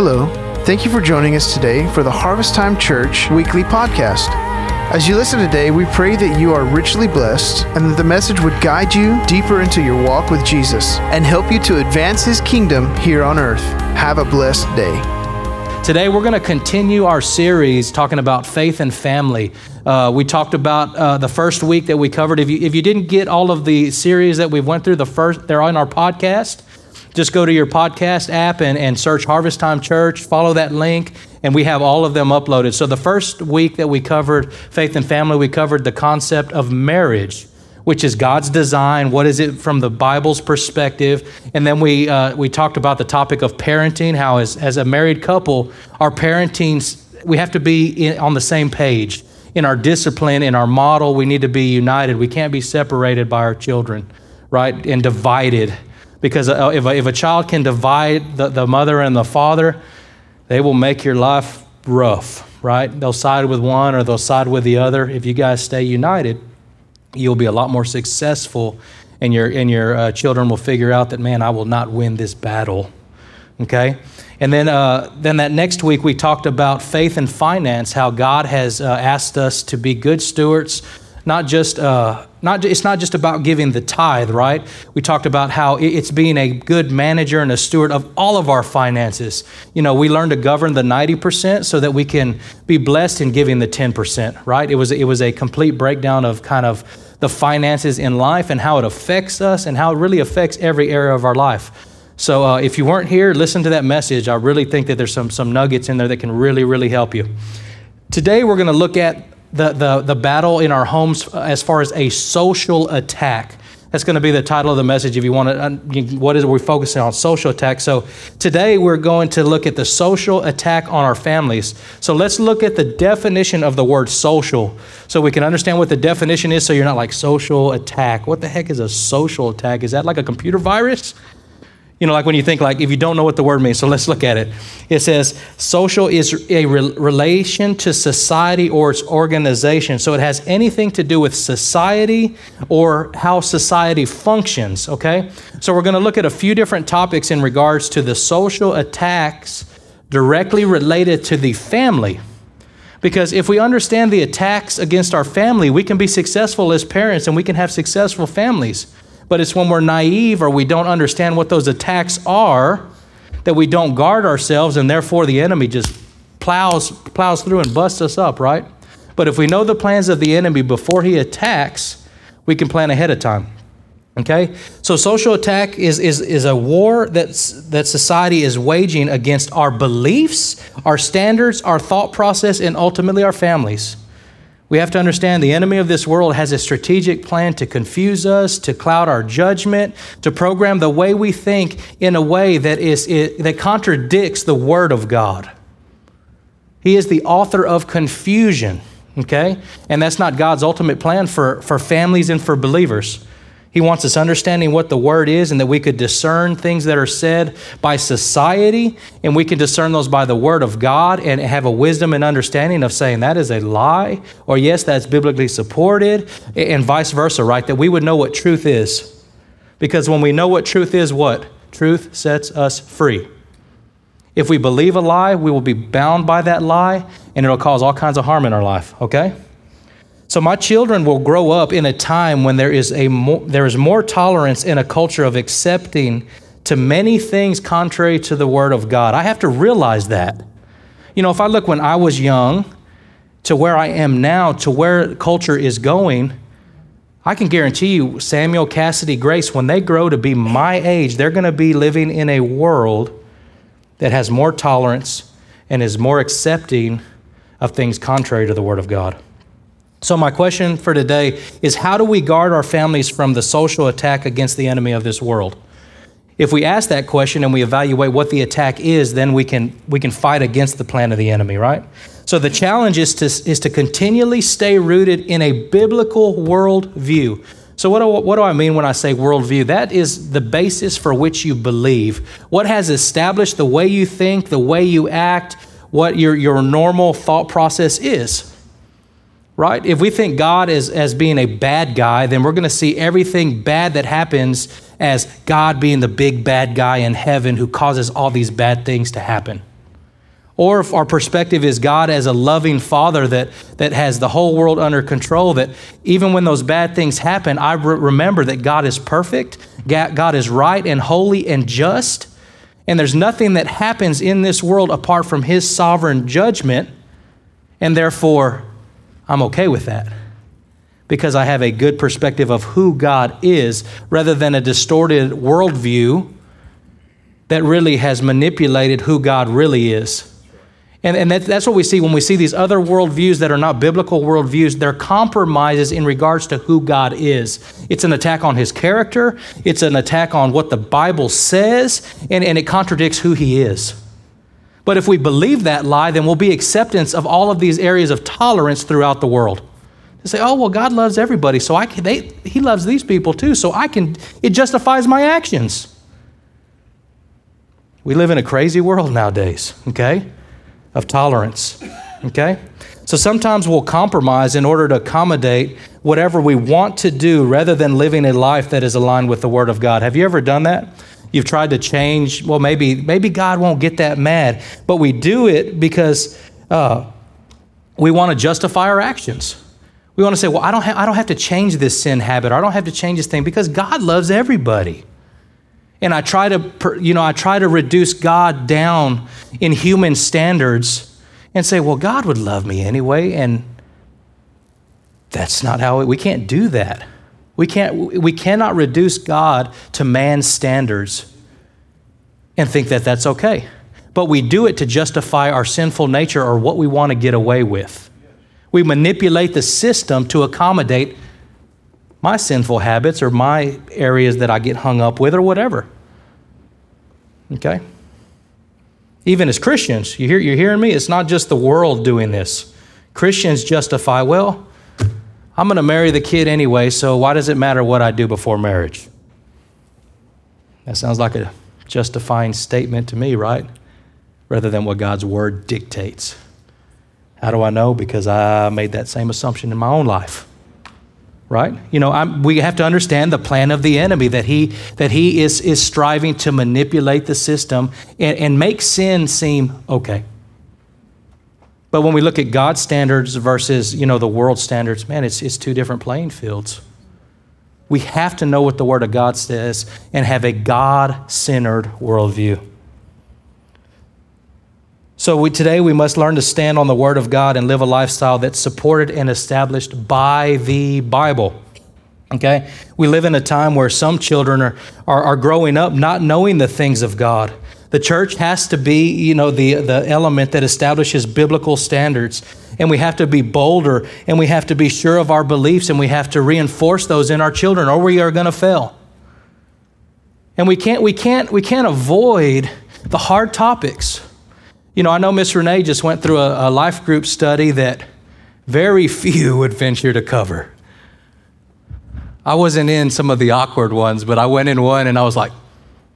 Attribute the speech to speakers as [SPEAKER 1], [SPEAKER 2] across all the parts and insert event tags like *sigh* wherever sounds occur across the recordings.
[SPEAKER 1] Hello. Thank you for joining us today for the Harvest Time Church weekly podcast. As you listen today, we pray that you are richly blessed and that the message would guide you deeper into your walk with Jesus and help you to advance his kingdom here on earth. Have a blessed day.
[SPEAKER 2] Today, we're going to continue our series talking about faith and family. Uh, we talked about uh, the first week that we covered. If you, if you didn't get all of the series that we went through, the first they're on our podcast. Just go to your podcast app and, and search Harvest Time Church, follow that link, and we have all of them uploaded. So, the first week that we covered faith and family, we covered the concept of marriage, which is God's design. What is it from the Bible's perspective? And then we, uh, we talked about the topic of parenting, how, as, as a married couple, our parenting, we have to be in, on the same page. In our discipline, in our model, we need to be united. We can't be separated by our children, right? And divided because uh, if a, if a child can divide the, the mother and the father, they will make your life rough, right? They'll side with one or they'll side with the other. If you guys stay united, you'll be a lot more successful, and your, and your uh, children will figure out that, man, I will not win this battle, okay? And then, uh, then that next week, we talked about faith and finance, how God has uh, asked us to be good stewards not just uh, not it's not just about giving the tithe, right? We talked about how it's being a good manager and a steward of all of our finances. You know, we learn to govern the 90% so that we can be blessed in giving the 10%, right? It was it was a complete breakdown of kind of the finances in life and how it affects us and how it really affects every area of our life. So uh, if you weren't here, listen to that message. I really think that there's some some nuggets in there that can really really help you. Today we're going to look at the, the, the battle in our homes as far as a social attack. That's going to be the title of the message if you want to. Uh, what is it we're focusing on? Social attack. So today we're going to look at the social attack on our families. So let's look at the definition of the word social so we can understand what the definition is so you're not like social attack. What the heck is a social attack? Is that like a computer virus? You know, like when you think, like, if you don't know what the word means, so let's look at it. It says social is a re- relation to society or its organization. So it has anything to do with society or how society functions, okay? So we're going to look at a few different topics in regards to the social attacks directly related to the family. Because if we understand the attacks against our family, we can be successful as parents and we can have successful families. But it's when we're naive or we don't understand what those attacks are that we don't guard ourselves, and therefore the enemy just plows, plows through and busts us up, right? But if we know the plans of the enemy before he attacks, we can plan ahead of time. Okay? So social attack is, is, is a war that's, that society is waging against our beliefs, our standards, our thought process, and ultimately our families. We have to understand the enemy of this world has a strategic plan to confuse us, to cloud our judgment, to program the way we think in a way that, is, it, that contradicts the Word of God. He is the author of confusion, okay? And that's not God's ultimate plan for, for families and for believers. He wants us understanding what the word is and that we could discern things that are said by society and we can discern those by the word of God and have a wisdom and understanding of saying that is a lie or yes, that's biblically supported and vice versa, right? That we would know what truth is. Because when we know what truth is, what? Truth sets us free. If we believe a lie, we will be bound by that lie and it'll cause all kinds of harm in our life, okay? So my children will grow up in a time when there is a there is more tolerance in a culture of accepting to many things contrary to the word of God. I have to realize that. You know, if I look when I was young to where I am now to where culture is going, I can guarantee you Samuel Cassidy Grace when they grow to be my age, they're going to be living in a world that has more tolerance and is more accepting of things contrary to the word of God. So, my question for today is how do we guard our families from the social attack against the enemy of this world? If we ask that question and we evaluate what the attack is, then we can, we can fight against the plan of the enemy, right? So, the challenge is to, is to continually stay rooted in a biblical worldview. So, what do, what do I mean when I say worldview? That is the basis for which you believe. What has established the way you think, the way you act, what your, your normal thought process is right? If we think God is as being a bad guy, then we're going to see everything bad that happens as God being the big bad guy in heaven who causes all these bad things to happen. Or if our perspective is God as a loving father that, that has the whole world under control, that even when those bad things happen, I re- remember that God is perfect, God is right and holy and just, and there's nothing that happens in this world apart from his sovereign judgment, and therefore I'm okay with that because I have a good perspective of who God is rather than a distorted worldview that really has manipulated who God really is. And, and that, that's what we see when we see these other worldviews that are not biblical worldviews. They're compromises in regards to who God is. It's an attack on his character, it's an attack on what the Bible says, and, and it contradicts who he is. But if we believe that lie, then we'll be acceptance of all of these areas of tolerance throughout the world. To say, oh, well, God loves everybody, so I can, they, he loves these people too, so I can, it justifies my actions. We live in a crazy world nowadays, okay, of tolerance, okay? So sometimes we'll compromise in order to accommodate whatever we want to do rather than living a life that is aligned with the Word of God. Have you ever done that? You've tried to change, well, maybe, maybe God won't get that mad, but we do it because uh, we want to justify our actions. We want to say, well, I don't, ha- I don't have to change this sin habit, or I don't have to change this thing because God loves everybody. And I try to, you know, I try to reduce God down in human standards and say, well, God would love me anyway. And that's not how it, we can't do that. We, can't, we cannot reduce God to man's standards and think that that's okay. But we do it to justify our sinful nature or what we want to get away with. We manipulate the system to accommodate my sinful habits or my areas that I get hung up with or whatever. Okay? Even as Christians, you hear, you're hearing me? It's not just the world doing this. Christians justify, well, I'm going to marry the kid anyway, so why does it matter what I do before marriage? That sounds like a justifying statement to me, right? Rather than what God's word dictates. How do I know? Because I made that same assumption in my own life right? You know, I'm, we have to understand the plan of the enemy that he that he is is striving to manipulate the system and, and make sin seem okay. But when we look at God's standards versus you know the world standards, man, it's it's two different playing fields. We have to know what the Word of God says and have a God centered worldview. So we, today we must learn to stand on the Word of God and live a lifestyle that's supported and established by the Bible. Okay? We live in a time where some children are, are, are growing up not knowing the things of God. The church has to be, you know, the, the element that establishes biblical standards. And we have to be bolder and we have to be sure of our beliefs and we have to reinforce those in our children or we are going to fail. And we can't, we, can't, we can't avoid the hard topics. You know, I know Miss Renee just went through a, a life group study that very few would venture to cover. I wasn't in some of the awkward ones, but I went in one and I was like,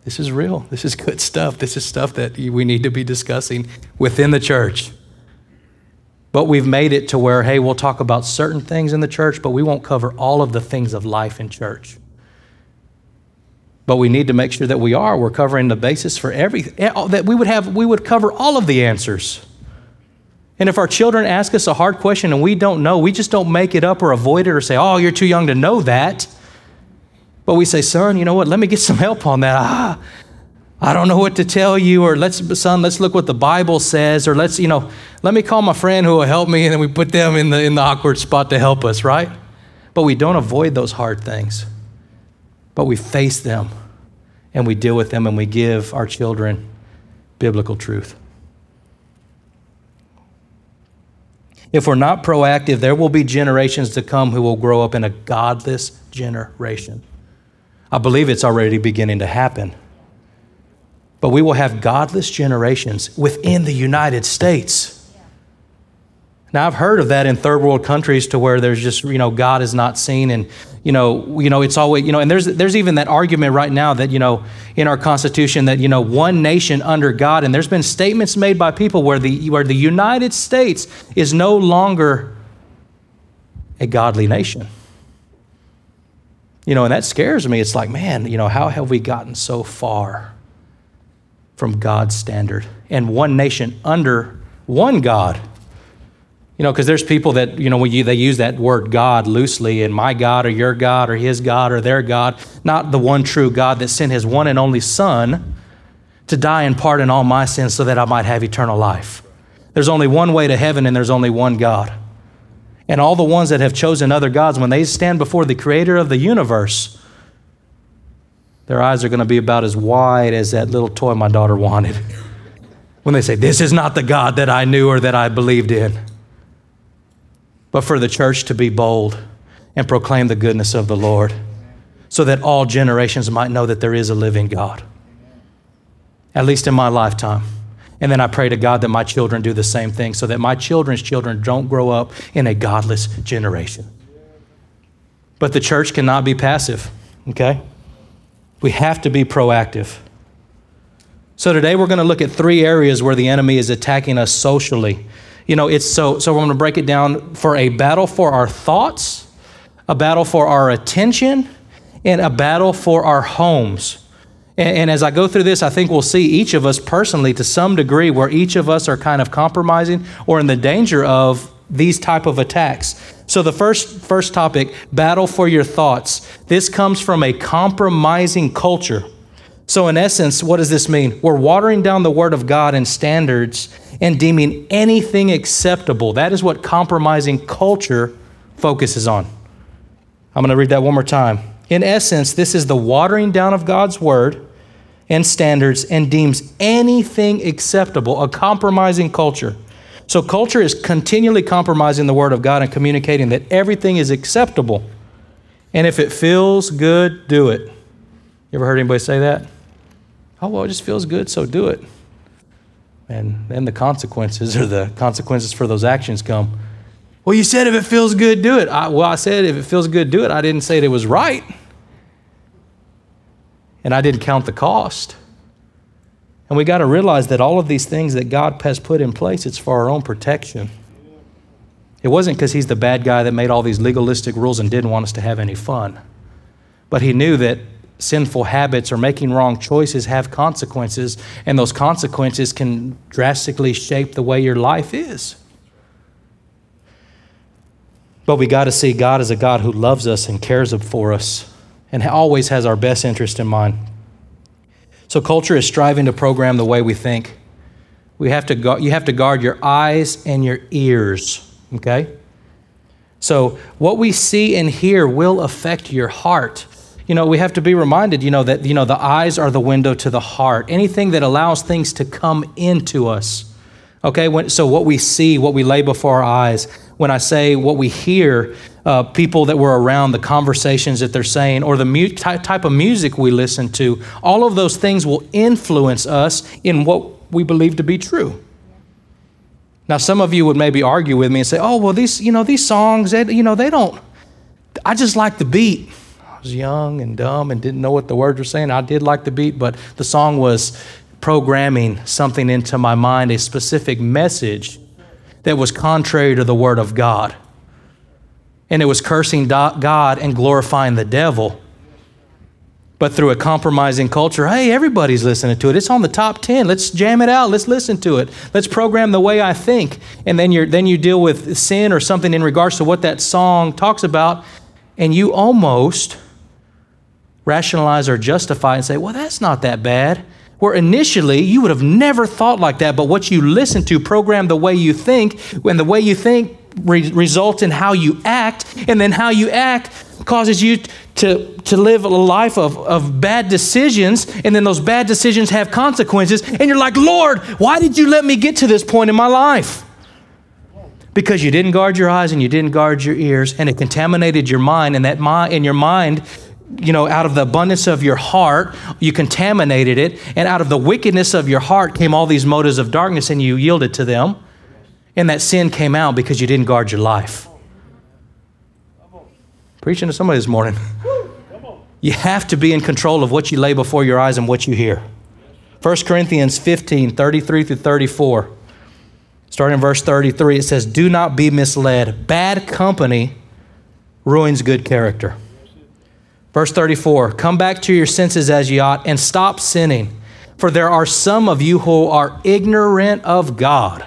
[SPEAKER 2] this is real. This is good stuff. This is stuff that we need to be discussing within the church. But we've made it to where, hey, we'll talk about certain things in the church, but we won't cover all of the things of life in church. But we need to make sure that we are. We're covering the basis for everything. Eh, that we would have, we would cover all of the answers. And if our children ask us a hard question and we don't know, we just don't make it up or avoid it or say, oh, you're too young to know that. But we say, son, you know what? Let me get some *laughs* help on that. Ah, I don't know what to tell you, or let's, son, let's look what the Bible says, or let's, you know, let me call my friend who will help me, and then we put them in the, in the awkward spot to help us, right? But we don't avoid those hard things but we face them and we deal with them and we give our children biblical truth. If we're not proactive, there will be generations to come who will grow up in a godless generation. I believe it's already beginning to happen. But we will have godless generations within the United States. Now I've heard of that in third world countries to where there's just you know God is not seen and you know you know it's always you know and there's there's even that argument right now that you know in our constitution that you know one nation under God and there's been statements made by people where the where the United States is no longer a godly nation. You know and that scares me. It's like man, you know how have we gotten so far? from God's standard and one nation under one God. You know, because there's people that, you know, we, they use that word God loosely, and my God or your God or his God or their God, not the one true God that sent his one and only Son to die and pardon all my sins so that I might have eternal life. There's only one way to heaven, and there's only one God. And all the ones that have chosen other gods, when they stand before the creator of the universe, their eyes are going to be about as wide as that little toy my daughter wanted. *laughs* When they say, This is not the God that I knew or that I believed in. But for the church to be bold and proclaim the goodness of the Lord so that all generations might know that there is a living God, at least in my lifetime. And then I pray to God that my children do the same thing so that my children's children don't grow up in a godless generation. But the church cannot be passive, okay? We have to be proactive. So today we're going to look at three areas where the enemy is attacking us socially. You know, it's so so we're going to break it down for a battle for our thoughts, a battle for our attention, and a battle for our homes. And, and, as I go through this, I think we'll see each of us personally to some degree where each of us are kind of compromising or in the danger of these type of attacks. So the first first topic, battle for your thoughts. This comes from a compromising culture. So in essence, what does this mean? We're watering down the word of God and standards and deeming anything acceptable. That is what compromising culture focuses on. I'm going to read that one more time. In essence, this is the watering down of God's word and standards and deems anything acceptable, a compromising culture. So, culture is continually compromising the word of God and communicating that everything is acceptable. And if it feels good, do it. You ever heard anybody say that? Oh, well, it just feels good, so do it. And then the consequences or the consequences for those actions come. Well, you said if it feels good, do it. I, well, I said if it feels good, do it. I didn't say it was right and I didn't count the cost. And we got to realize that all of these things that God has put in place, it's for our own protection. It wasn't because He's the bad guy that made all these legalistic rules and didn't want us to have any fun. But He knew that sinful habits or making wrong choices have consequences, and those consequences can drastically shape the way your life is. But we got to see God as a God who loves us and cares for us and always has our best interest in mind. So culture is striving to program the way we think. We have to you have to guard your eyes and your ears, okay? So what we see and hear will affect your heart. You know, we have to be reminded, you know, that you know the eyes are the window to the heart. Anything that allows things to come into us. Okay, when, so what we see, what we lay before our eyes, when I say what we hear, uh, people that were around, the conversations that they're saying, or the mu- type of music we listen to, all of those things will influence us in what we believe to be true. Now, some of you would maybe argue with me and say, "Oh, well, these, you know, these songs, they, you know, they don't. I just like the beat." I was young and dumb and didn't know what the words were saying. I did like the beat, but the song was programming something into my mind, a specific message that was contrary to the Word of God. And it was cursing God and glorifying the devil. But through a compromising culture, hey, everybody's listening to it. It's on the top 10. Let's jam it out. Let's listen to it. Let's program the way I think. And then, you then you deal with sin or something in regards to what that song talks about, and you almost rationalize or justify and say, well, that's not that bad where initially you would have never thought like that, but what you listen to program the way you think, and the way you think re- results in how you act, and then how you act causes you to, to live a life of, of bad decisions, and then those bad decisions have consequences, and you're like, Lord, why did you let me get to this point in my life? Because you didn't guard your eyes and you didn't guard your ears, and it contaminated your mind, and that mind in your mind you know, out of the abundance of your heart, you contaminated it, and out of the wickedness of your heart came all these motives of darkness, and you yielded to them. And that sin came out because you didn't guard your life. Preaching to somebody this morning. *laughs* You have to be in control of what you lay before your eyes and what you hear. 1 Corinthians 15, 33 through 34. Starting in verse 33, it says, Do not be misled. Bad company ruins good character. Verse 34 Come back to your senses as ye ought and stop sinning. For there are some of you who are ignorant of God.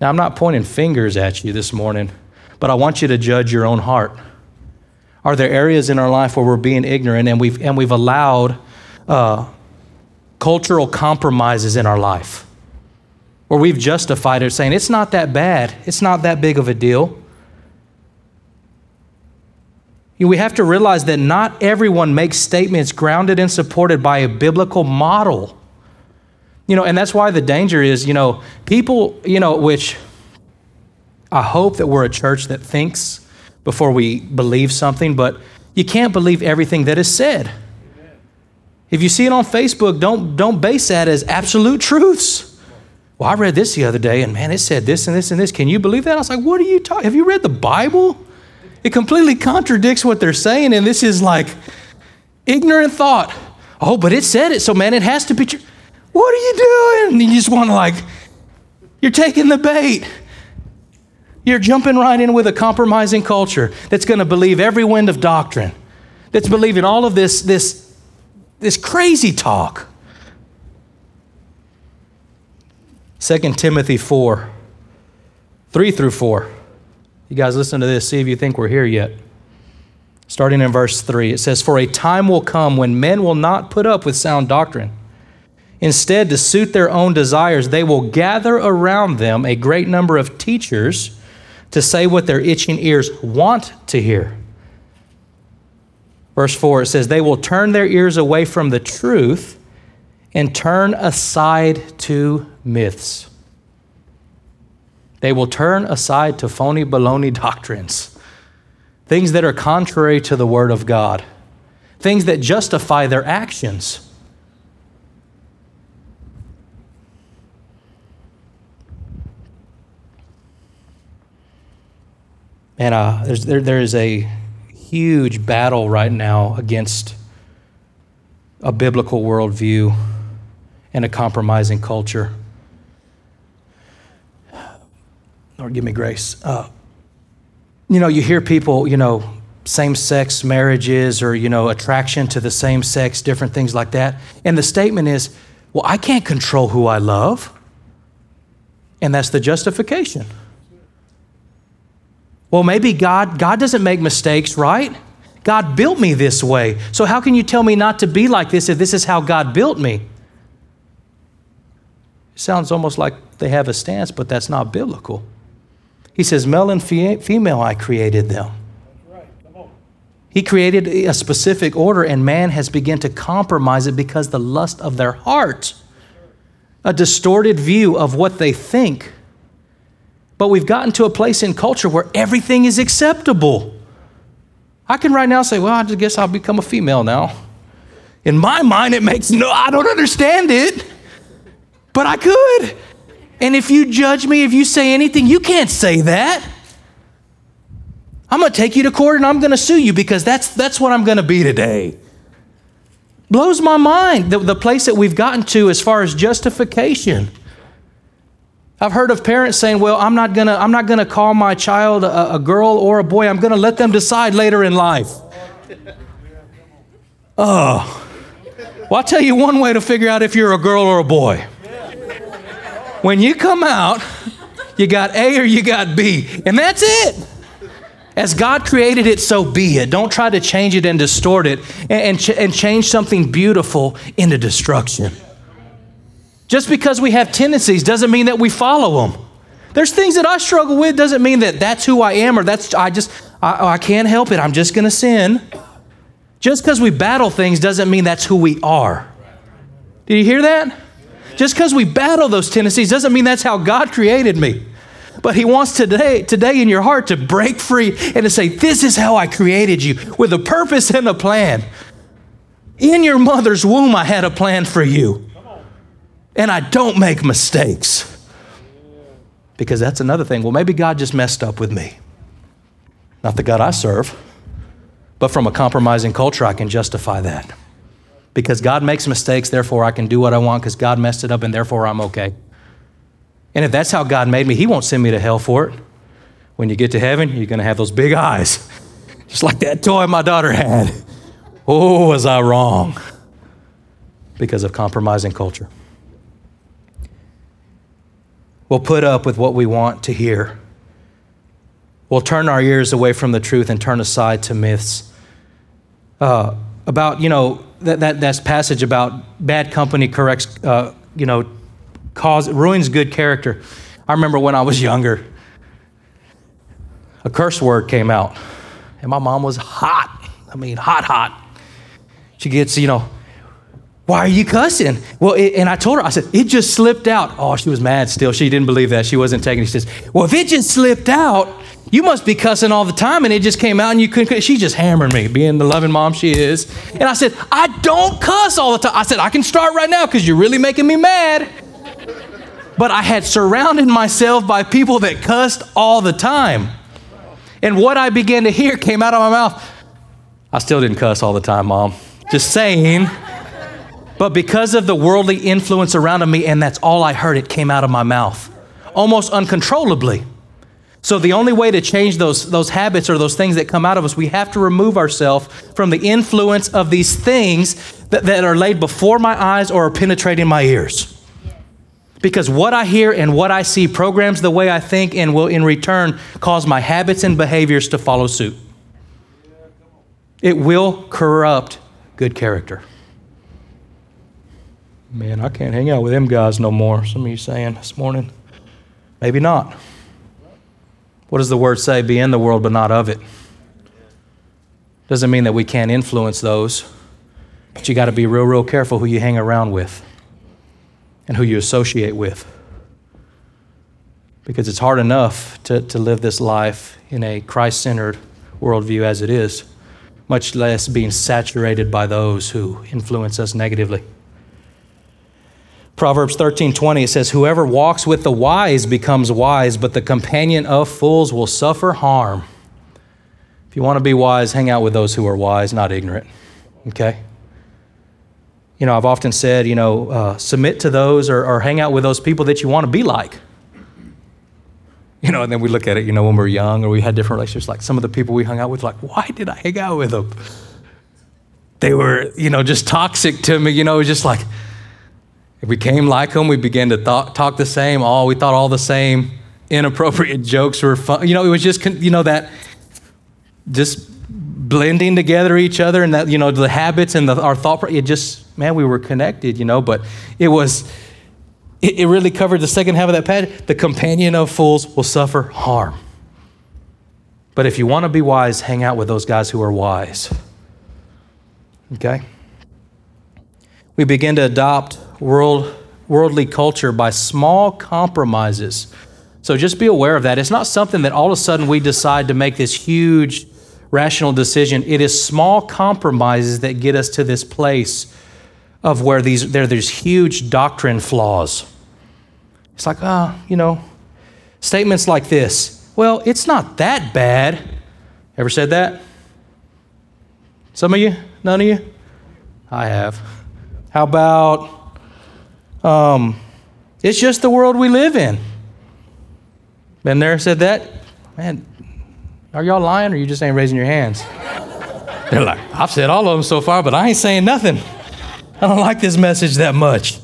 [SPEAKER 2] Now, I'm not pointing fingers at you this morning, but I want you to judge your own heart. Are there areas in our life where we're being ignorant and we've, and we've allowed uh, cultural compromises in our life? Where we've justified it, saying it's not that bad, it's not that big of a deal. We have to realize that not everyone makes statements grounded and supported by a biblical model. You know, and that's why the danger is, you know, people, you know, which I hope that we're a church that thinks before we believe something, but you can't believe everything that is said. If you see it on Facebook, don't, don't base that as absolute truths. Well, I read this the other day, and man, it said this and this and this. Can you believe that? I was like, what are you talking? Have you read the Bible? It completely contradicts what they're saying, and this is like ignorant thought. Oh, but it said it, so man, it has to be true. What are you doing? And you just want to like, you're taking the bait. You're jumping right in with a compromising culture that's going to believe every wind of doctrine, that's believing all of this, this, this crazy talk. 2 Timothy 4, 3 through 4. You guys listen to this, see if you think we're here yet. Starting in verse 3, it says, For a time will come when men will not put up with sound doctrine. Instead, to suit their own desires, they will gather around them a great number of teachers to say what their itching ears want to hear. Verse 4, it says, They will turn their ears away from the truth and turn aside to myths. They will turn aside to phony baloney *laughs* doctrines, things that are contrary to the Word of God, things that justify their actions. And uh, there's, there, there is a huge battle right now against a biblical worldview and a compromising culture. Lord, give me grace. Uh, you know, you hear people, you know, same sex marriages or, you know, attraction to the same sex, different things like that. And the statement is, well, I can't control who I love. And that's the justification. Well, maybe God, God doesn't make mistakes, right? God built me this way. So how can you tell me not to be like this if this is how God built me? It sounds almost like they have a stance, but that's not biblical. He says, Male and female, I created them. He created a specific order, and man has begun to compromise it because the lust of their heart, a distorted view of what they think. But we've gotten to a place in culture where everything is acceptable. I can right now say, well, I just guess I'll become a female now. In my mind, it makes no, I don't understand it, but I could. And if you judge me, if you say anything, you can't say that. I'm going to take you to court and I'm going to sue you because that's, that's what I'm going to be today. Blows my mind the, the place that we've gotten to as far as justification. I've heard of parents saying, well, I'm not going to I'm not going to call my child a, a girl or a boy. I'm going to let them decide later in life. Oh. Well, I'll tell you one way to figure out if you're a girl or a boy. When you come out, you got A or you got B, and that's it. As God created it, so be it. Don't try to change it and distort it and, ch- and change something beautiful into destruction. Just because we have tendencies doesn't mean that we follow them. There's things that I struggle with doesn't mean that that's who I am or that's I just I, I can't help it. I'm just going to sin. Just because we battle things doesn't mean that's who we are. Did you hear that? Just because we battle those tendencies doesn't mean that's how God created me. But he wants today, today in your heart to break free and to say, This is how I created you with a purpose and a plan. In your mother's womb, I had a plan for you. And I don't make mistakes. Because that's another thing. Well, maybe God just messed up with me. Not the God I serve, but from a compromising culture, I can justify that because God makes mistakes, therefore I can do what I want because God messed it up and therefore I'm okay. And if that's how God made me, He won't send me to hell for it. When you get to heaven, you're going to have those big eyes, *laughs* just like that toy my daughter had. Oh, was I wrong? because of compromising culture. We'll put up with what we want to hear. We'll turn our ears away from the truth and turn aside to myths. Uh, about, you know, that, that, that passage about bad company corrects, uh, you know, cause, ruins good character. I remember when I was younger, a curse word came out, and my mom was hot. I mean, hot, hot. She gets, you know, why are you cussing? Well, it, and I told her, I said, it just slipped out. Oh, she was mad still. She didn't believe that. She wasn't taking it. She says, well, if it just slipped out, you must be cussing all the time and it just came out and you couldn't. She just hammered me, being the loving mom she is. And I said, I don't cuss all the time. I said, I can start right now because you're really making me mad. But I had surrounded myself by people that cussed all the time. And what I began to hear came out of my mouth. I still didn't cuss all the time, mom. Just saying. But because of the worldly influence around me, and that's all I heard, it came out of my mouth almost uncontrollably. So, the only way to change those, those habits or those things that come out of us, we have to remove ourselves from the influence of these things that, that are laid before my eyes or are penetrating my ears. Because what I hear and what I see programs the way I think and will, in return, cause my habits and behaviors to follow suit. It will corrupt good character. Man, I can't hang out with them guys no more. Some of you saying this morning. Maybe not. What does the word say? Be in the world, but not of it. Doesn't mean that we can't influence those, but you got to be real, real careful who you hang around with and who you associate with. Because it's hard enough to, to live this life in a Christ centered worldview as it is, much less being saturated by those who influence us negatively. Proverbs 13:20 it says whoever walks with the wise becomes wise but the companion of fools will suffer harm. If you want to be wise, hang out with those who are wise, not ignorant. Okay? You know, I've often said, you know, uh, submit to those or, or hang out with those people that you want to be like. You know, and then we look at it, you know, when we are young or we had different relationships, like some of the people we hung out with, like, why did I hang out with them? They were, you know, just toxic to me, you know, it was just like, we came like them, we began to th- talk the same. All we thought all the same inappropriate *laughs* jokes were fun. You know, it was just you know that just blending together each other and that you know the habits and the, our thought. It just man, we were connected. You know, but it was. It, it really covered the second half of that passage. The companion of fools will suffer harm. But if you want to be wise, hang out with those guys who are wise. Okay? We begin to adopt world, worldly culture by small compromises. So just be aware of that. It's not something that all of a sudden we decide to make this huge rational decision. It is small compromises that get us to this place of where these there there's huge doctrine flaws. It's like, ah, oh, you know, statements like this. Well, it's not that bad. Ever said that? Some of you? None of you? I have. How about um, it's just the world we live in. Been there, said that? Man, are y'all lying or you just ain't raising your hands? They're like, I've said all of them so far, but I ain't saying nothing. I don't like this message that much.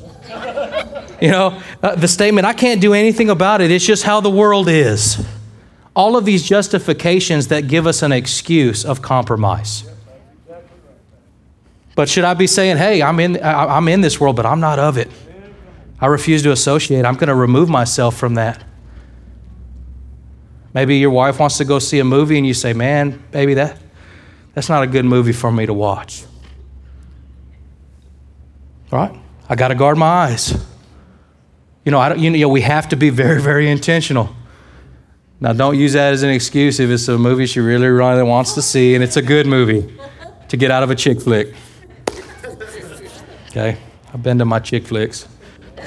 [SPEAKER 2] You know, uh, the statement, I can't do anything about it, it's just how the world is. All of these justifications that give us an excuse of compromise. But should I be saying, hey, I'm in, I'm in this world, but I'm not of it? I refuse to associate. I'm going to remove myself from that. Maybe your wife wants to go see a movie and you say, man, baby, that, that's not a good movie for me to watch. Right? I got to guard my eyes. You know, I don't, you know, we have to be very, very intentional. Now, don't use that as an excuse if it's a movie she really, really wants to see and it's a good movie to get out of a chick flick. Okay? I've been to my chick flicks.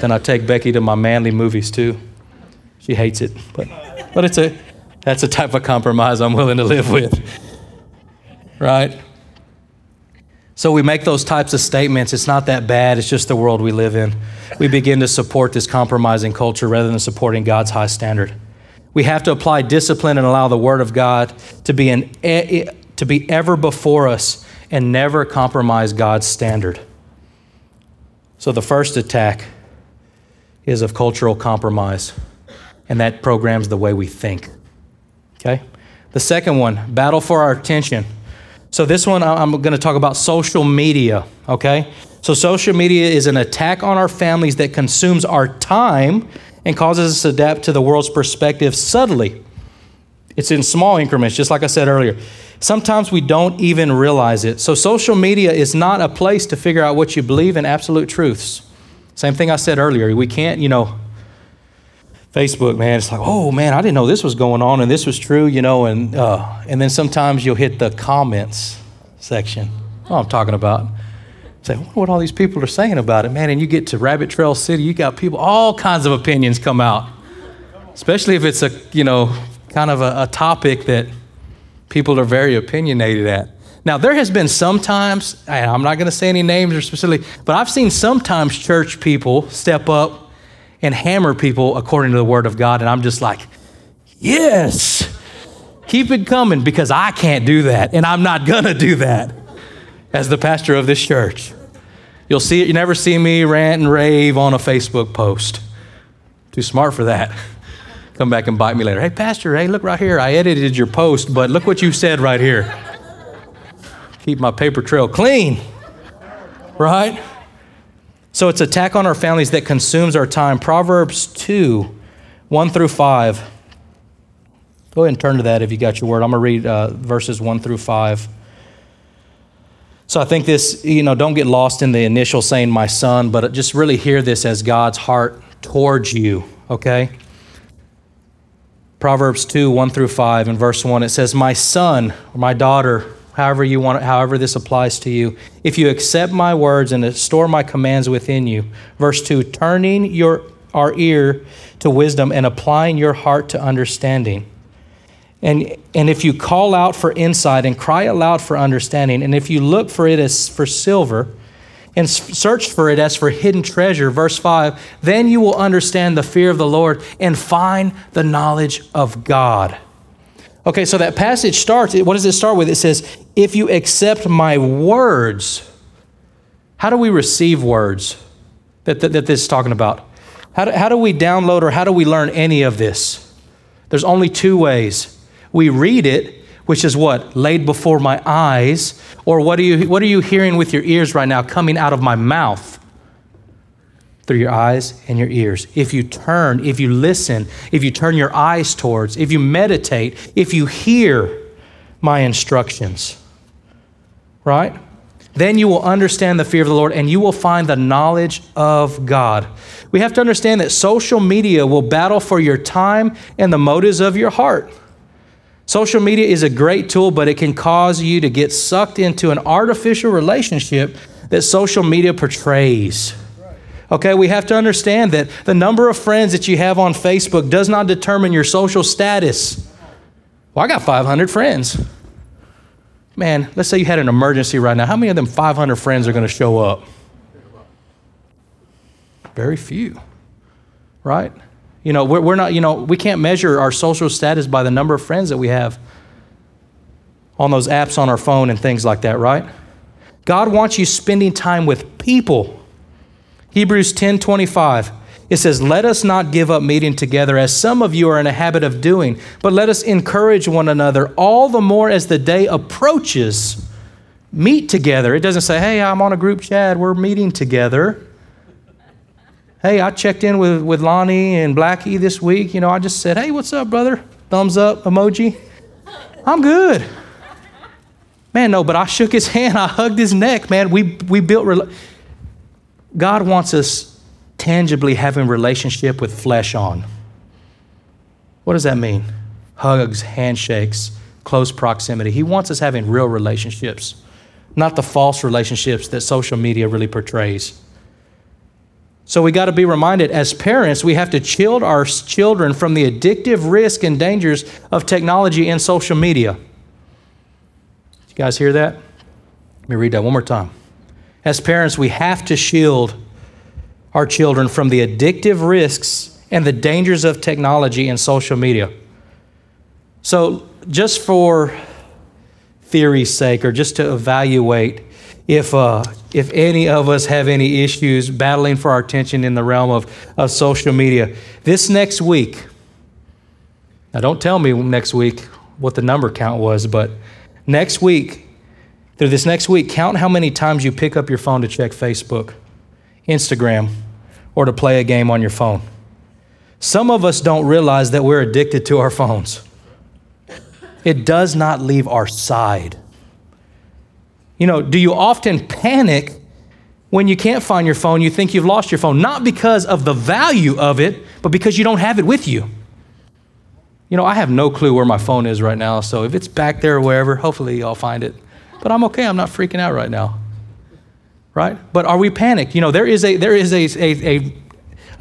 [SPEAKER 2] Then I take Becky to my manly movies too. She hates it, but, but it's a, that's a type of compromise I'm willing to live with. Right? So we make those types of statements. It's not that bad. It's just the world we live in. We begin to support this compromising culture rather than supporting God's high standard. We have to apply discipline and allow the Word of God to be, an, to be ever before us and never compromise God's standard. So the first attack is of cultural compromise, and that programs the way we think. Okay? The second one, battle for our attention. So this one, I'm going to talk about social media. Okay? So social media is an attack on our families that consumes our time and causes us to adapt to the world's perspective subtly. It's in small increments, just like I said earlier. Sometimes we don't even realize it. So, social media is not a place to figure out what you believe in absolute truths. Same thing I said earlier. We can't, you know, Facebook, man, it's like, oh man, I didn't know this was going on and this was true, you know, and uh, and then sometimes you'll hit the comments section. Oh, I'm talking about. Say, what all these people are saying about it, man. And you get to Rabbit Trail City, you got people, all kinds of opinions come out. Especially if it's a, you know, kind of a, a topic that people are very opinionated at. Now, there has been sometimes, and I'm not going to say any names or specifically, but I've seen sometimes church people step up and hammer people according to the Word of God, and I'm just like, yes, keep it coming because I can't do that, and I'm not going to do that as the pastor of this church. You'll see it, you never see me rant and rave on a Facebook post. Too smart for that come back and bite me later. Hey, Pastor, hey, look right here. I edited your post, but look what you said right here. Keep my paper trail clean, right? So it's attack on our families that consumes our time. Proverbs 2, 1 through 5. Go ahead and turn to that if you got your word. I'm going to read uh, verses 1 through 5. So I think this, you know, don't get lost in the initial saying, my son, but just really hear this as God's heart towards you, okay? Proverbs 2, 1 through 5, in verse 1, it says, My son, or my daughter, however you want it, however this applies to you, if you accept my words and store my commands within you. Verse 2, turning your our ear to wisdom and applying your heart to understanding. And, and if you call out for insight and cry aloud for understanding, and if you look for it as for silver, and search for it as for hidden treasure. Verse 5 Then you will understand the fear of the Lord and find the knowledge of God. Okay, so that passage starts, what does it start with? It says, If you accept my words, how do we receive words that, that, that this is talking about? How do, how do we download or how do we learn any of this? There's only two ways. We read it which is what? Laid before my eyes. Or what are you, what are you hearing with your ears right now coming out of my mouth? Through your eyes and your ears. If you turn, if you listen, if you turn your eyes towards, if you meditate, if you hear my instructions, right? Then you will understand the fear of the Lord and you will find the knowledge of God. We have to understand that social media will battle for your time and the motives of your heart. Social media is a great tool, but it can cause you to get sucked into an artificial relationship that social media portrays. Okay, we have to understand that the number of friends that you have on Facebook does not determine your social status. Well, I got 500 friends. Man, let's say you had an emergency right now. How many of them 500 friends are going to show up? Very few, right? You know, we're, we're not, you know, we can't measure our social status by the number of friends that we have on those apps on our phone and things like that, right? God wants you spending time with people. Hebrews 10 25. It says, Let us not give up meeting together as some of you are in a habit of doing, but let us encourage one another all the more as the day approaches. Meet together. It doesn't say, Hey, I'm on a group chat, we're meeting together. Hey, I checked in with, with Lonnie and Blackie this week. You know, I just said, hey, what's up, brother? Thumbs up emoji. I'm good. Man, no, but I shook his *laughs* hand. I hugged his neck, man. We, we built. God wants us tangibly having relationship with flesh on. What does that mean? Hugs, handshakes, close proximity. He wants us having real relationships, not the false relationships that social media really portrays. So we got to be reminded as parents, we have to shield our children from the addictive risk and dangers of technology and social media. You guys hear that? Let me read that one more time. As parents, we have to shield our children from the addictive risks and the dangers of technology and social media. So, just for theory's sake, or just to evaluate, if, uh, if any of us have any issues battling for our attention in the realm of, of social media. This next week, now don't tell me next week what the number count was, but next week, through this next week, count how many times you pick up your phone to check Facebook, Instagram, or to play a game on your phone. Some of us don't realize that we're addicted to our phones. It does not leave our side. You know, do you often panic when you can't find your phone? You think you've lost your phone, not because of the value of it, but because you don't have it with you. You know, I have no clue where my phone is right now, so if it's back there or wherever, hopefully I'll find it. But I'm okay, I'm not freaking out right now. Right? But are we panicked? You know, there is a there is a, a, a,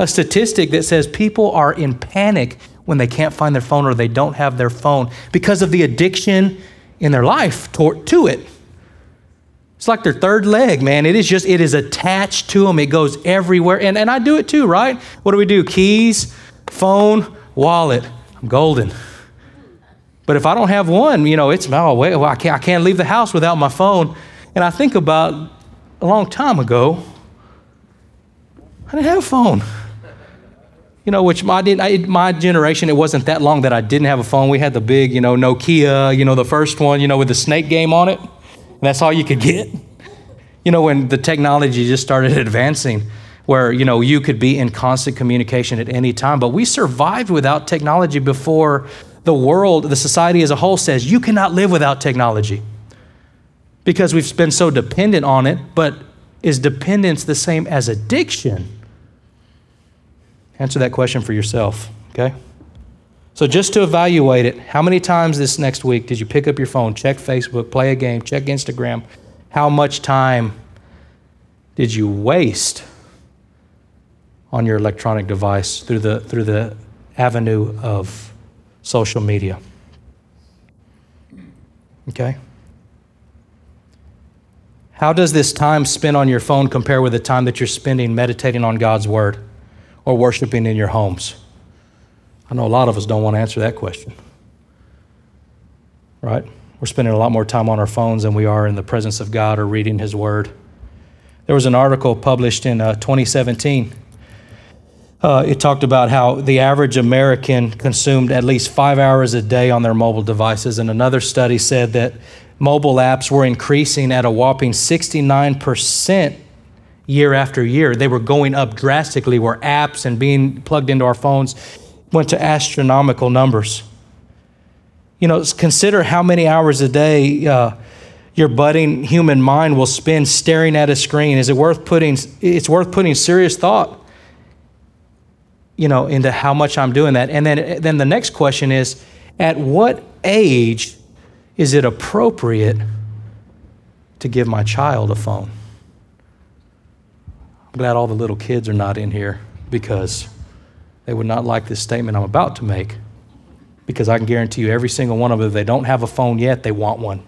[SPEAKER 2] a statistic that says people are in panic when they can't find their phone or they don't have their phone because of the addiction in their life to, to it. It's like their third leg, man. It is just, it is attached to them. It goes everywhere. And, and I do it too, right? What do we do? Keys, phone, wallet. I'm golden. But if I don't have one, you know, it's, oh, wait, well, I, can't, I can't leave the house without my phone. And I think about a long time ago, I didn't have a phone. You know, which my, my generation, it wasn't that long that I didn't have a phone. We had the big, you know, Nokia, you know, the first one, you know, with the snake game on it and that's all you could get. You know, when the technology just started *laughs* advancing, where you know you could be in constant communication at any time, but we survived without technology before the world, the society as a whole says you cannot live without technology because we've been so dependent on it. But is dependence the same as addiction? Answer that question for yourself, okay? So, just to evaluate it, how many times this next week did you pick up your phone, check Facebook, play a game, check Instagram? How much time did you waste on your electronic device through the, through the avenue of social media? Okay? How does this time spent on your phone compare with the time that you're spending meditating on God's Word or worshiping in your homes? I know a lot of us don't want to answer that question. Right? We're spending a lot more time on our phones than we are in the presence of God or reading His Word. There was an article published in uh, 2017. Uh, it talked about how the average American consumed at least five hours a day on their mobile devices. And another study said that mobile apps were increasing at a whopping 69% year after year. They were going up drastically, where apps and being plugged into our phones went to astronomical numbers. You know, consider how many hours a day uh, your budding human mind will spend staring at a screen. Is it worth putting? It's worth putting serious thought, you know, into how much I'm doing that. And then, then the next question is, at what age is it appropriate to give my child a phone? I'm glad all the little kids are not in here because they would not like this statement I'm about to make because I can guarantee you every single one of them, if they don't have a phone yet, they want one.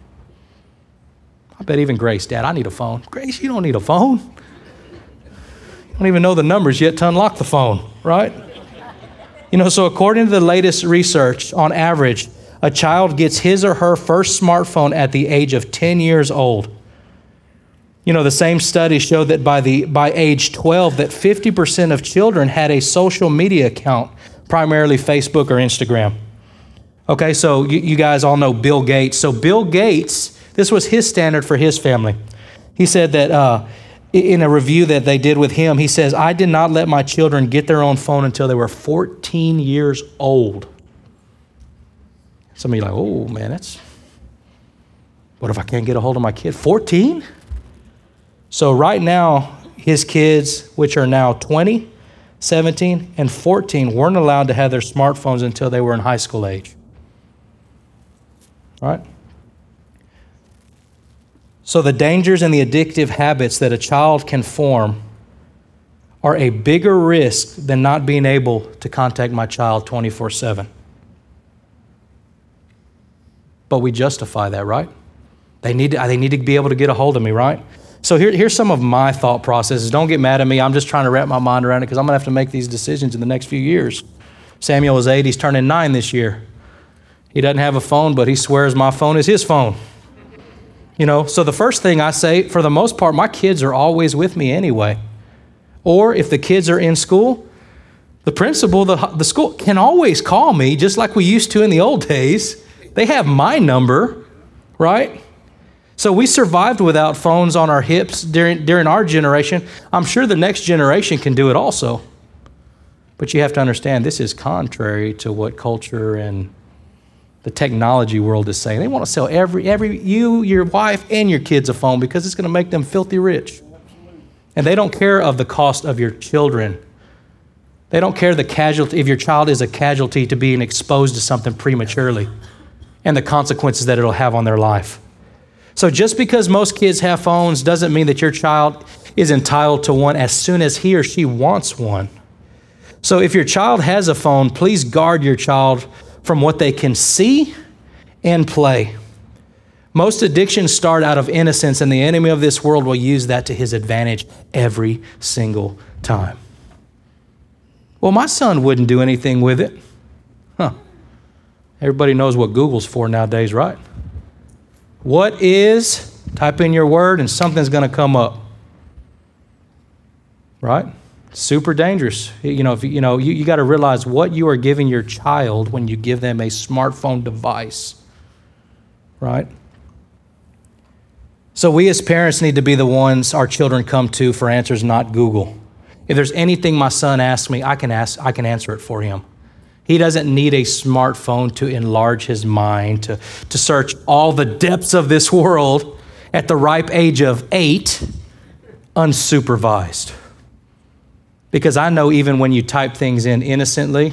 [SPEAKER 2] I bet even Grace, Dad, I need a phone. Grace, you don't need a phone. Don't even know the numbers yet to unlock the phone, right? You know, so according to the latest research, on average, a child gets his or her first smartphone at the age of 10 years old. You know, the same study showed that by, the, by age 12, that 50% of children had a social media account, primarily Facebook or Instagram. Okay, so you, you guys all know Bill Gates. So Bill Gates, this was his standard for his family. He said that uh, in a review that they did with him, he says, I did not let my children get their own phone until they were 14 years old. Some of you like, oh man, that's, what if I can't get a hold of my kid? 14? So, right now, his kids, which are now 20, 17, and 14, weren't allowed to have their smartphones until they were in high school age. Right? So, the dangers and the addictive habits that a child can form are a bigger risk than not being able to contact my child 24 7. But we justify that, right? They need, to, they need to be able to get a hold of me, right? So here, here's some of my thought processes. Don't get mad at me. I'm just trying to wrap my mind around it because I'm going to have to make these decisions in the next few years. Samuel is eight. He's turning nine this year. He doesn't have a phone, but he swears my phone is his phone. You know, so the first thing I say, for the most part, my kids are always with me anyway. Or if the kids are in school, the principal, the, the school can always call me, just like we used to in the old days. They have my number, right? So we survived without phones on our hips during, during our generation. I'm sure the next generation can do it also. But you have to understand this is contrary to what culture and the technology world is saying. They want to sell every, every you, your wife, and your kids a phone because it's going to make them filthy rich. And they don't care of the cost of your children. They don't care the casualty if your child is a casualty to being exposed to something prematurely and the consequences that it'll have on their life. So just because most kids have phones doesn't mean that your child is entitled to one as soon as he or she wants one. So if your child has a phone, please guard your child from what they can see and play. Most addictions start out of innocence, and the enemy of this world will use that to his advantage every single time. Well, my son wouldn't do anything with it. Huh. Everybody knows what Google's for nowadays, right? What is, type in your word, and something's going to come up. Right? Super dangerous. You know, if, you, know you, you got to realize what you are giving your child when you give them a smartphone device. Right? So we as parents need to be the ones our children come to for answers, not Google. If there's anything my son asks me, I can ask, I can answer it for him. He doesn't need a smartphone to enlarge his mind, to, to search all the depths of this world at the ripe age of eight, unsupervised. Because I know even when you type things in innocently,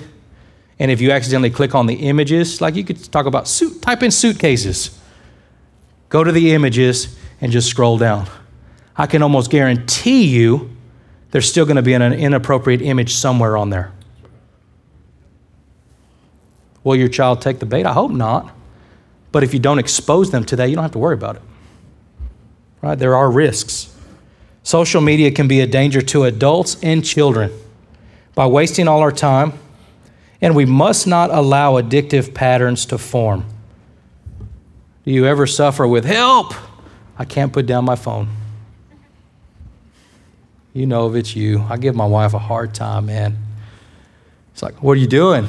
[SPEAKER 2] and if you accidentally click on the images, like you could talk about suit, type in suitcases, go to the images and just scroll down. I can almost guarantee you there's still going to be an inappropriate image somewhere on there. Will your child take the bait? I hope not. But if you don't expose them to that, you don't have to worry about it. Right? There are risks. Social media can be a danger to adults and children by wasting all our time, and we must not allow addictive patterns to form. Do you ever suffer with help? I can't put down my phone. You know if it's you. I give my wife a hard time, man. It's like, what are you doing?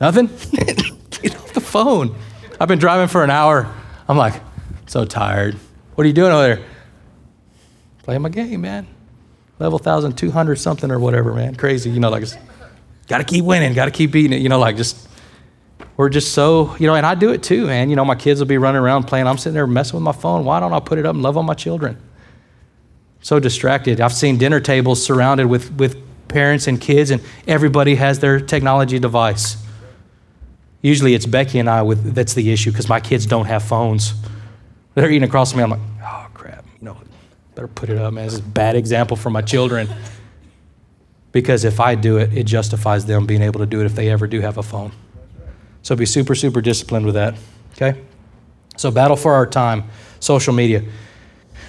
[SPEAKER 2] Nothing? *laughs* Get off the phone. I've been driving for an hour. I'm like, so tired. What are you doing over there? Playing my game, man. Level 1,200 something or whatever, man. Crazy. You know, like, got to keep winning, got to keep beating it. You know, like, just, we're just so, you know, and I do it too, man. You know, my kids will be running around playing. I'm sitting there messing with my phone. Why don't I put it up and love on my children? So distracted. I've seen dinner tables surrounded with, with parents and kids, and everybody has their technology device. Usually it's Becky and I with that's the issue because my kids don't have phones. They're eating across from me. I'm like, oh, better put it up, man. This is a bad example for my children. Because if I do it, it justifies them being able to do it if they ever do have a phone. So be super, super disciplined with that. Okay? So battle for our time, social media.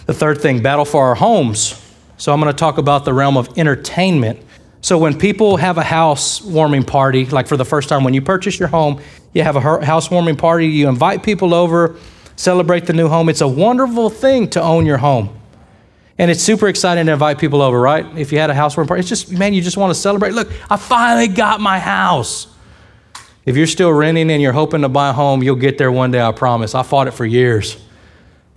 [SPEAKER 2] The third thing, battle for our homes. So I'm going to talk about the realm of entertainment. So when people have a housewarming party, like for the first time, when you purchase your home, you have a housewarming party, you invite people over, celebrate the new home. It's a wonderful thing to own your home. And it's super exciting to invite people over, right? If you had a housewarming party, it's just, man, you just want to celebrate. Look, I finally got my house. If you're still renting and you're hoping to buy a home, you'll get there one day, I promise. I fought it for years.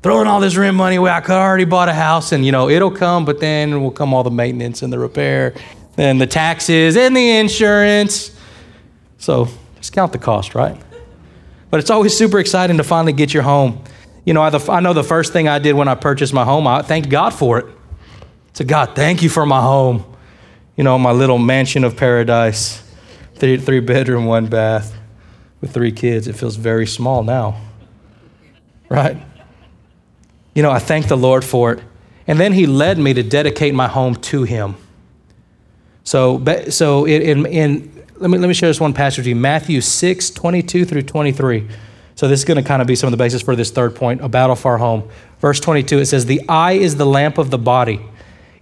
[SPEAKER 2] Throwing all this rent money away, I could already bought a house, and you know, it'll come, but then will come all the maintenance and the repair, and the taxes and the insurance. So just count the cost, right? But it's always super exciting to finally get your home. You know, I, I know the first thing I did when I purchased my home, I thanked God for it. Said, God, thank you for my home. You know, my little mansion of paradise, three, three bedroom, one bath with three kids. It feels very small now, right? You know, I thank the Lord for it. And then He led me to dedicate my home to Him. So, so in, in, let, me, let me share this one passage with you Matthew 6, 22 through 23. So this is going to kind of be some of the basis for this third point, a battle for our home. Verse 22, it says, The eye is the lamp of the body.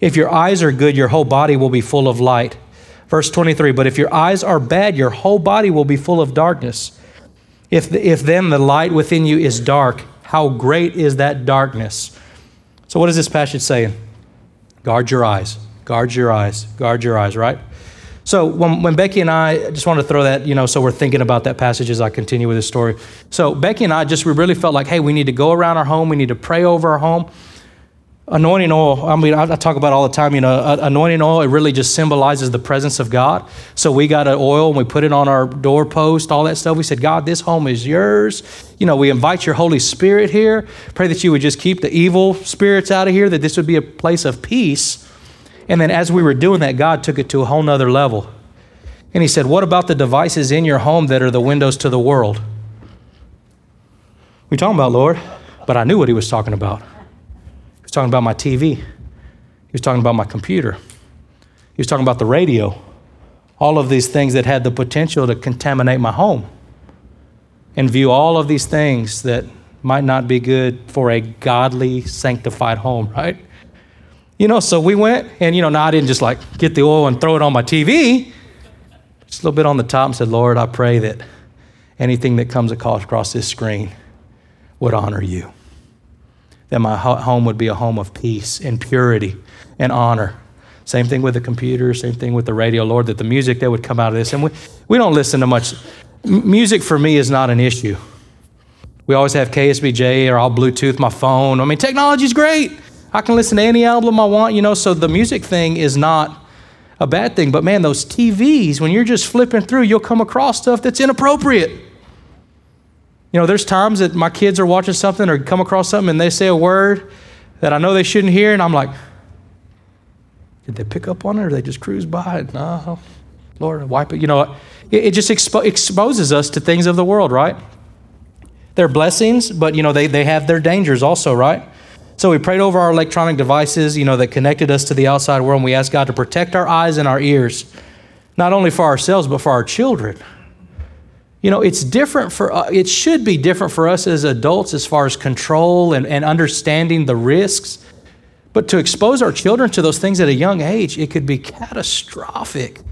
[SPEAKER 2] If your eyes are good, your whole body will be full of light. Verse 23, but if your eyes are bad, your whole body will be full of darkness. If, the, if then the light within you is dark, how great is that darkness. So, what is this passage saying? Guard your eyes, guard your eyes, guard your eyes, right? So when, when Becky and I, just wanted to throw that, you know, so we're thinking about that passage as I continue with this story. So Becky and I just, we really felt like, hey, we need to go around our home. We need to pray over our home. Anointing oil, I mean, I, talk about all the time, you know, uh, anointing oil, it really just symbolizes the presence of God. So we got an oil and we put it on our doorpost, all that stuff. We said, God, this home is yours. You know, we invite your Holy Spirit here. Pray that you would just keep the evil spirits out of here, that this would be a place of peace and then as we were doing that, God took it to a whole nother level. And He said, What about the devices in your home that are the windows to the world? We talking about, Lord, but I knew what He was talking about. He was talking about my TV, He was talking about my computer, He was talking about the radio, all of these things that had the potential to contaminate my home and view all of these things that might not be good for a godly, sanctified home, right? You know, so we went, and you know, now I didn't just like get the oil and throw it on my TV. Just a little bit on the top and said, Lord, I pray that anything that comes across this screen would honor you. That my home would be a home of peace and purity and honor. Same thing with the computer, same thing with the radio, Lord, that the music that would come out of this. And we, we don't listen to much. Music for me is not an issue. We always have KSBJ or I'll Bluetooth my phone. I mean, technology's great. I can listen to any album I want, you know, so the music thing is not a bad thing. But man, those TVs, when you're just flipping through, you'll come across stuff that's inappropriate. You know, there's times that my kids are watching something or come across something and they say a word that I know they shouldn't hear, and I'm like, did they pick up on it or they just cruise by it? No, Lord, wipe it. You know, it, it just expo- exposes us to things of the world, right? They're blessings, but you know, they, they have their dangers also, right? So we prayed over our electronic devices, you know, that connected us to the outside world, and we asked God to protect our eyes and our ears, not only for ourselves, but for our children. You know, it's different for, uh, it should be different for us as adults as far as control and, and understanding the risks. But to expose our children to those things at a young age, it could be catastrophic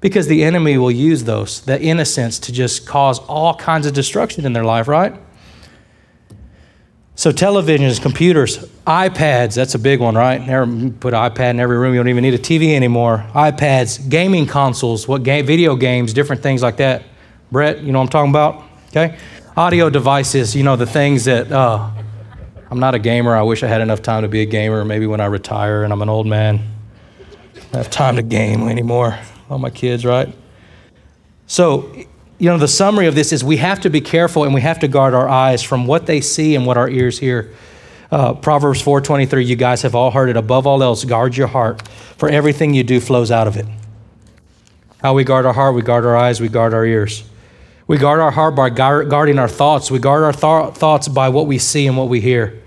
[SPEAKER 2] because the enemy will use those, the innocence, to just cause all kinds of destruction in their life, right? So televisions, computers, iPads, that's a big one, right? Never put iPad in every room. You don't even need a TV anymore. iPads, gaming consoles, what game, video games, different things like that. Brett, you know what I'm talking about? Okay? Audio devices, you know, the things that uh, I'm not a gamer. I wish I had enough time to be a gamer. Maybe when I retire and I'm an old man, I have time to game anymore. All my kids, right? So you know, the summary of this is we have to be careful and we have to guard our eyes from what they see and what our ears hear. Uh, Proverbs 4:23, you guys have all heard it. Above all else, guard your heart, for everything you do flows out of it. How we guard our heart, we guard our eyes, we guard our ears. We guard our heart by guarding our thoughts. We guard our th- thoughts by what we see and what we hear.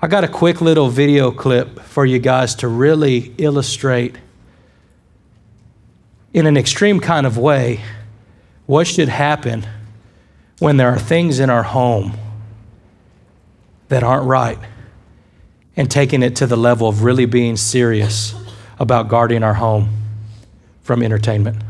[SPEAKER 2] I got a quick little video clip for you guys to really illustrate in an extreme kind of way what should happen when there are things in our home that aren't right and taking it to the level of really being serious about guarding our home from entertainment.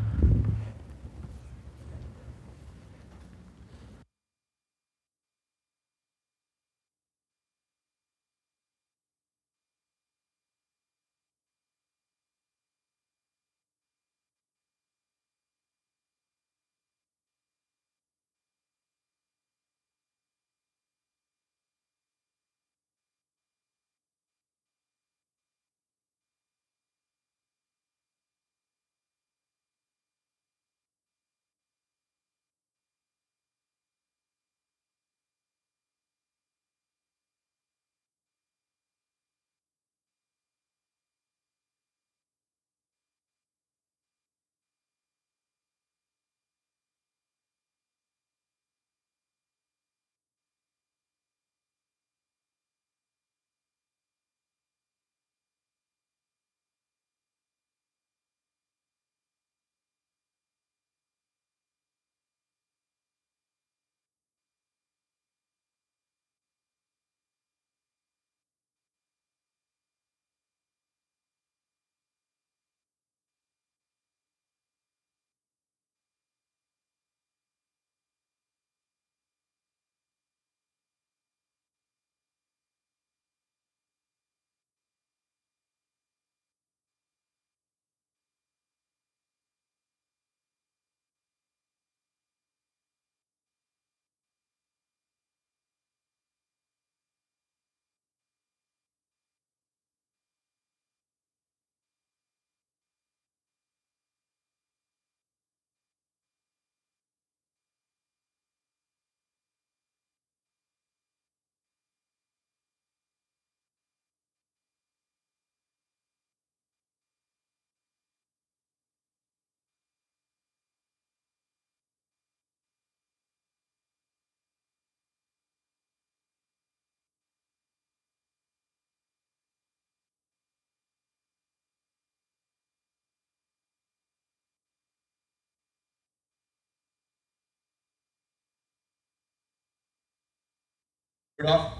[SPEAKER 3] Rudolph?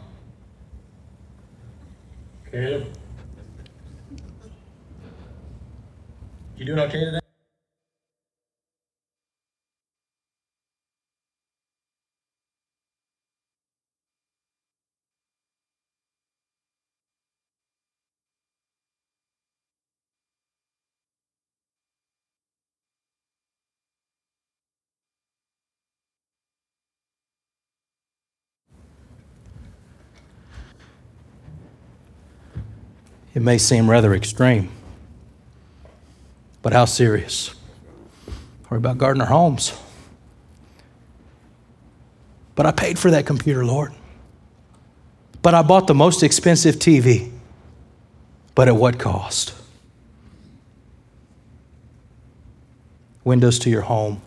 [SPEAKER 3] Caleb? You doing okay today?
[SPEAKER 2] It may seem rather extreme, but how serious? Worry about Gardner Homes. But I paid for that computer, Lord. But I bought the most expensive TV. But at what cost? Windows to your home,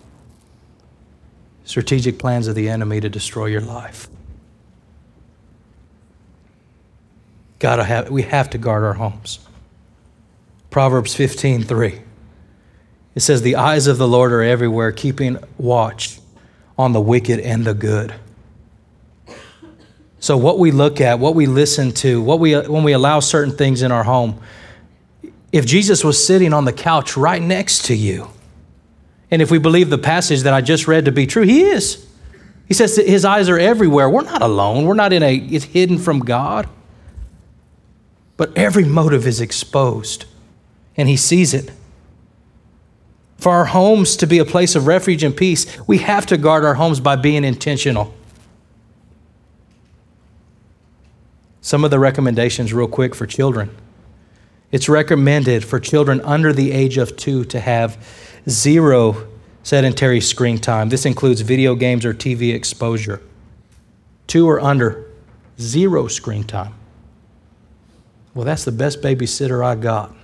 [SPEAKER 2] strategic plans of the enemy to destroy your life. God, have, we have to guard our homes. Proverbs 15, 3. It says, The eyes of the Lord are everywhere, keeping watch on the wicked and the good. So, what we look at, what we listen to, what we, when we allow certain things in our home, if Jesus was sitting on the couch right next to you, and if we believe the passage that I just read to be true, he is. He says his eyes are everywhere. We're not alone. We're not in a, it's hidden from God. But every motive is exposed, and he sees it. For our homes to be a place of refuge and peace, we have to guard our homes by being intentional. Some of the recommendations, real quick, for children. It's recommended for children under the age of two to have zero sedentary screen time. This includes video games or TV exposure. Two or under, zero screen time. Well, that's the best babysitter I got.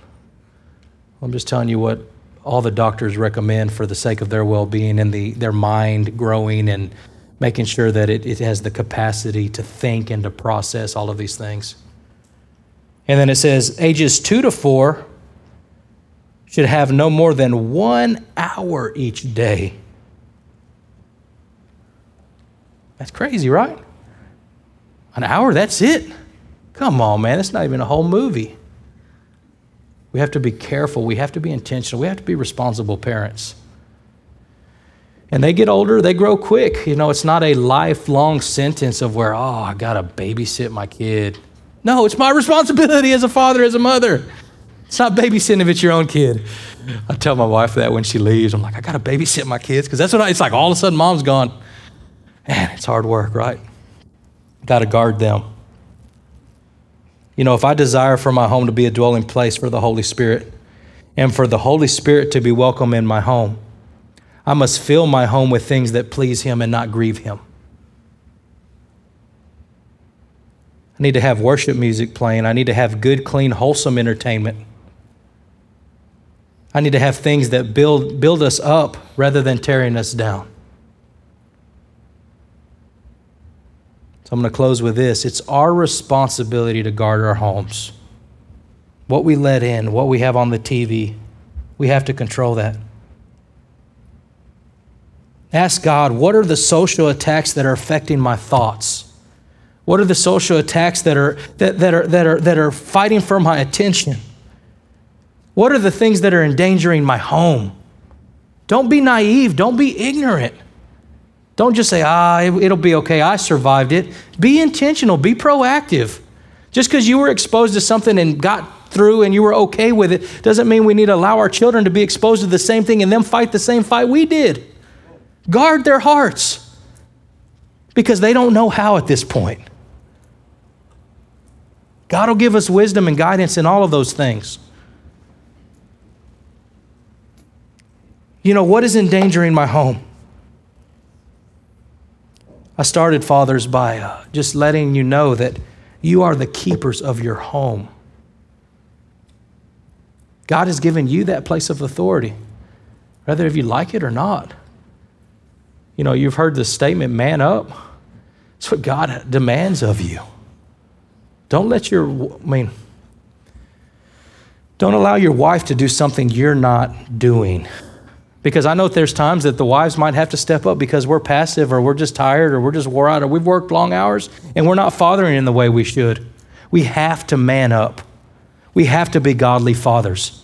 [SPEAKER 2] I'm just telling you what all the doctors recommend for the sake of their well being and the, their mind growing and making sure that it, it has the capacity to think and to process all of these things. And then it says ages two to four should have no more than one hour each day. That's crazy, right? An hour, that's it. Come on, man, it's not even a whole movie. We have to be careful. We have to be intentional. We have to be responsible parents. And they get older, they grow quick. You know, it's not a lifelong sentence of where, oh, I got to babysit my kid. No, it's my responsibility as a father, as a mother. It's not babysitting if it's your own kid. I tell my wife that when she leaves. I'm like, I got to babysit my kids because that's what I, it's like all of a sudden mom's gone. Man, it's hard work, right? Got to guard them. You know, if I desire for my home to be a dwelling place for the Holy Spirit and for the Holy Spirit to be welcome in my home, I must fill my home with things that please Him and not grieve Him. I need to have worship music playing. I need to have good, clean, wholesome entertainment. I need to have things that build, build us up rather than tearing us down. So I'm going to close with this. It's our responsibility to guard our homes. What we let in, what we have on the TV, we have to control that. Ask God, what are the social attacks that are affecting my thoughts? What are the social attacks that are, that, that, are, that, are, that are fighting for my attention? What are the things that are endangering my home? Don't be naive. Don't be ignorant. Don't just say, ah, it'll be okay. I survived it. Be intentional, be proactive. Just because you were exposed to something and got through and you were okay with it doesn't mean we need to allow our children to be exposed to the same thing and them fight the same fight we did. Guard their hearts because they don't know how at this point. God will give us wisdom and guidance in all of those things. You know, what is endangering my home? I started, fathers, by uh, just letting you know that you are the keepers of your home. God has given you that place of authority, whether if you like it or not. You know, you've heard the statement, man up. It's what God demands of you. Don't let your, I mean, don't allow your wife to do something you're not doing. Because I know there's times that the wives might have to step up because we're passive or we're just tired or we're just wore out or we've worked long hours and we're not fathering in the way we should. We have to man up. We have to be godly fathers.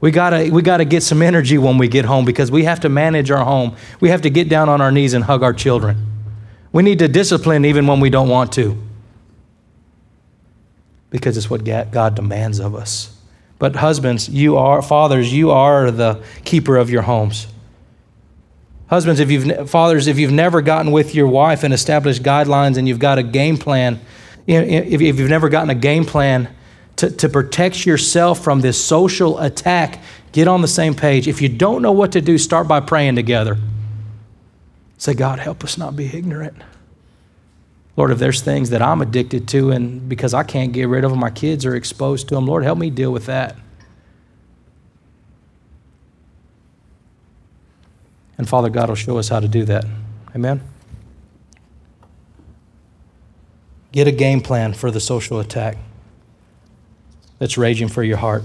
[SPEAKER 2] We gotta, we gotta get some energy when we get home because we have to manage our home. We have to get down on our knees and hug our children. We need to discipline even when we don't want to because it's what God demands of us. But husbands, you are, fathers, you are the keeper of your homes. Husbands, if you've, fathers, if you've never gotten with your wife and established guidelines and you've got a game plan, if you've never gotten a game plan to, to protect yourself from this social attack, get on the same page. If you don't know what to do, start by praying together. Say, God, help us not be ignorant. Lord, if there's things that I'm addicted to and because I can't get rid of them, my kids are exposed to them, Lord, help me deal with that. And Father God will show us how to do that. Amen. Get a game plan for the social attack that's raging for your heart.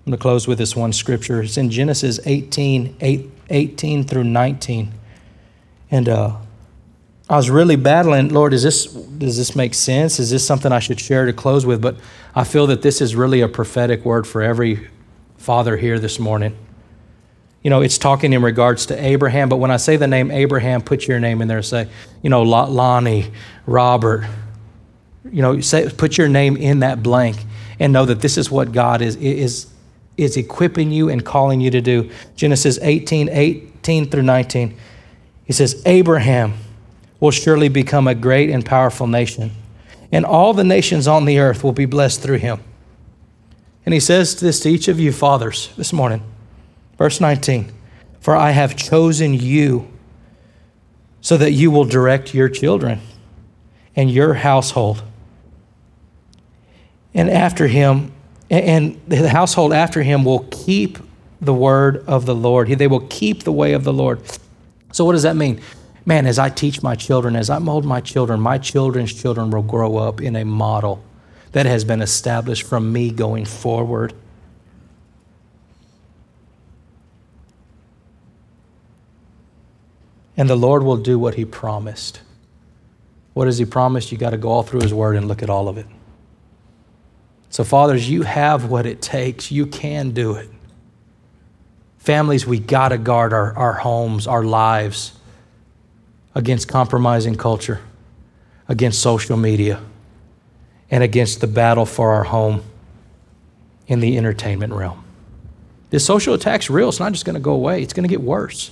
[SPEAKER 2] I'm going to close with this one scripture. It's in Genesis 18, 8, 18 through 19. And uh, I was really battling, Lord, is this, does this make sense? Is this something I should share to close with? But I feel that this is really a prophetic word for every father here this morning. You know, it's talking in regards to Abraham, but when I say the name Abraham, put your name in there. Say, you know, Lonnie, Robert. You know, say, put your name in that blank and know that this is what God is, is, is equipping you and calling you to do. Genesis 18, 18 through 19. He says, Abraham will surely become a great and powerful nation, and all the nations on the earth will be blessed through him. And he says this to each of you fathers this morning. Verse 19 For I have chosen you so that you will direct your children and your household. And after him, and the household after him will keep the word of the Lord. They will keep the way of the Lord. So, what does that mean? Man, as I teach my children, as I mold my children, my children's children will grow up in a model that has been established from me going forward. And the Lord will do what He promised. What has He promised? You got to go all through His Word and look at all of it. So, fathers, you have what it takes. You can do it. Families, we got to guard our, our homes, our lives against compromising culture, against social media, and against the battle for our home in the entertainment realm. This social attack's real. It's not just going to go away, it's going to get worse.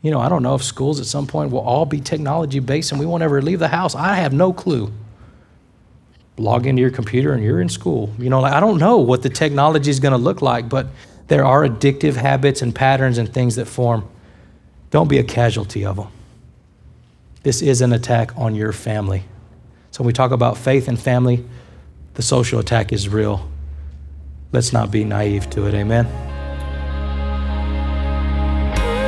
[SPEAKER 2] You know, I don't know if schools at some point will all be technology based and we won't ever leave the house. I have no clue. Log into your computer and you're in school. You know, like, I don't know what the technology is going to look like, but there are addictive habits and patterns and things that form. Don't be a casualty of them. This is an attack on your family. So when we talk about faith and family, the social attack is real. Let's not be naive to it. Amen.